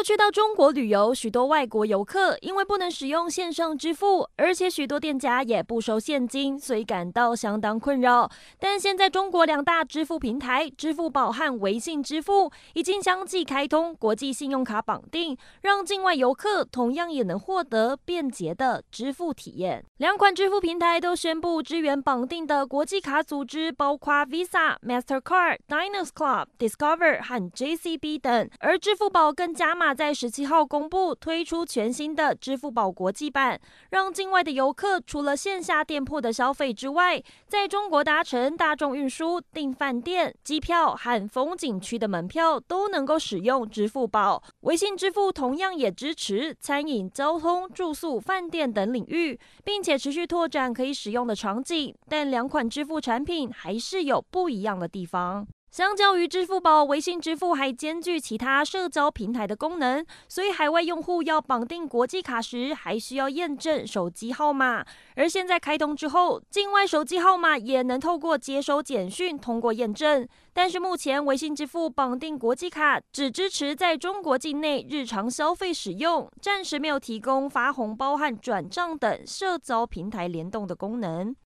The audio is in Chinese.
过去到中国旅游，许多外国游客因为不能使用线上支付，而且许多店家也不收现金，所以感到相当困扰。但现在中国两大支付平台支付宝和微信支付已经相继开通国际信用卡绑定，让境外游客同样也能获得便捷的支付体验。两款支付平台都宣布支援绑定的国际卡组织，包括 Visa、Mastercard、Diners Club、Discover 和 JCB 等，而支付宝更加码。在十七号公布推出全新的支付宝国际版，让境外的游客除了线下店铺的消费之外，在中国搭乘大众运输、订饭店、机票和风景区的门票都能够使用支付宝。微信支付同样也支持餐饮、交通、住宿、饭店等领域，并且持续拓展可以使用的场景。但两款支付产品还是有不一样的地方。相较于支付宝，微信支付还兼具其他社交平台的功能，所以海外用户要绑定国际卡时，还需要验证手机号码。而现在开通之后，境外手机号码也能透过接收简讯通过验证。但是目前微信支付绑定国际卡只支持在中国境内日常消费使用，暂时没有提供发红包和转账等社交平台联动的功能。